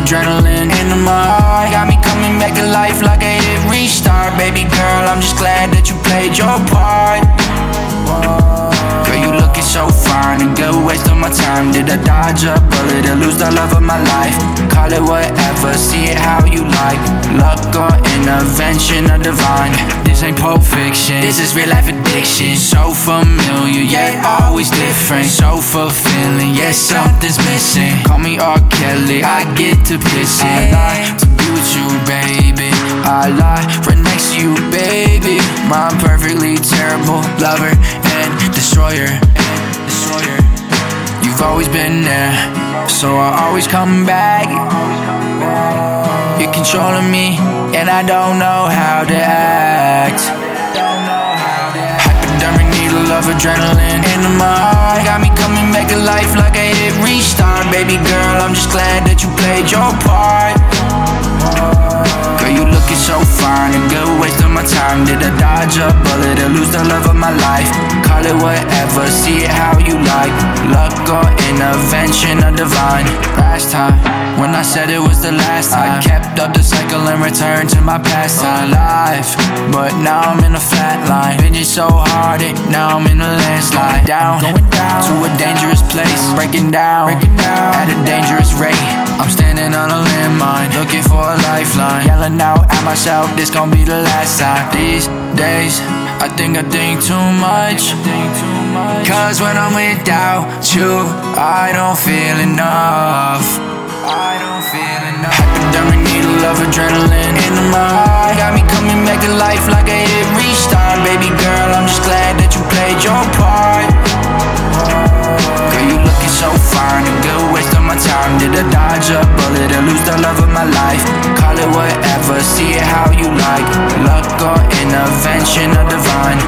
adrenaline into my heart. Got me coming back to life like a hit restart. Baby girl, I'm just glad that you played your part. Girl, you looking so fine, a good waste of my time. Did I dodge a bullet or lose the love of my life? Call it whatever, see it how you like. Luck or intervention or divine. This ain't Pulp Fiction, this is real life addiction. So familiar, yet always different. So fulfilling, yet something's missing. Call me R. Kelly, I get to pissing. I lie to be with you, baby. I lie right next to you, baby. My perfectly terrible lover and destroyer. And destroyer. You've always been there, so I always come back. You're controlling me, and I don't know how to act. Hypodermic needle of adrenaline into my heart. Got me coming back to life like a hit restart. Baby girl, I'm just glad that you played your part. Girl, you looking so fine, a good waste of my time. Did I dodge a bullet or lose the love of my life? Call it whatever, see it how you like. Luck or intervention or divine. Last time, when I said it was the last time, I kept up the cycle and returned to my past time life. But now I'm in a flat line, binging so hard, it now I'm in a landslide. Down, going down to a dangerous place, breaking down, breaking down at a dangerous rate. I'm standing on a landmine, looking for a lifeline. Yelling out at myself, this gon' be the last time. These days, I think I think too much. Cause when I'm without you, I don't feel enough. I don't feel enough. Hypodermic needle of adrenaline into my heart. Got me coming back to life like a hit restart. Baby girl, I'm just glad that you played your part. Girl, you looking so fine, a good time. Did I dodge a bullet or lose the love of my life? Call it whatever, see it how you like. Luck or intervention or divine.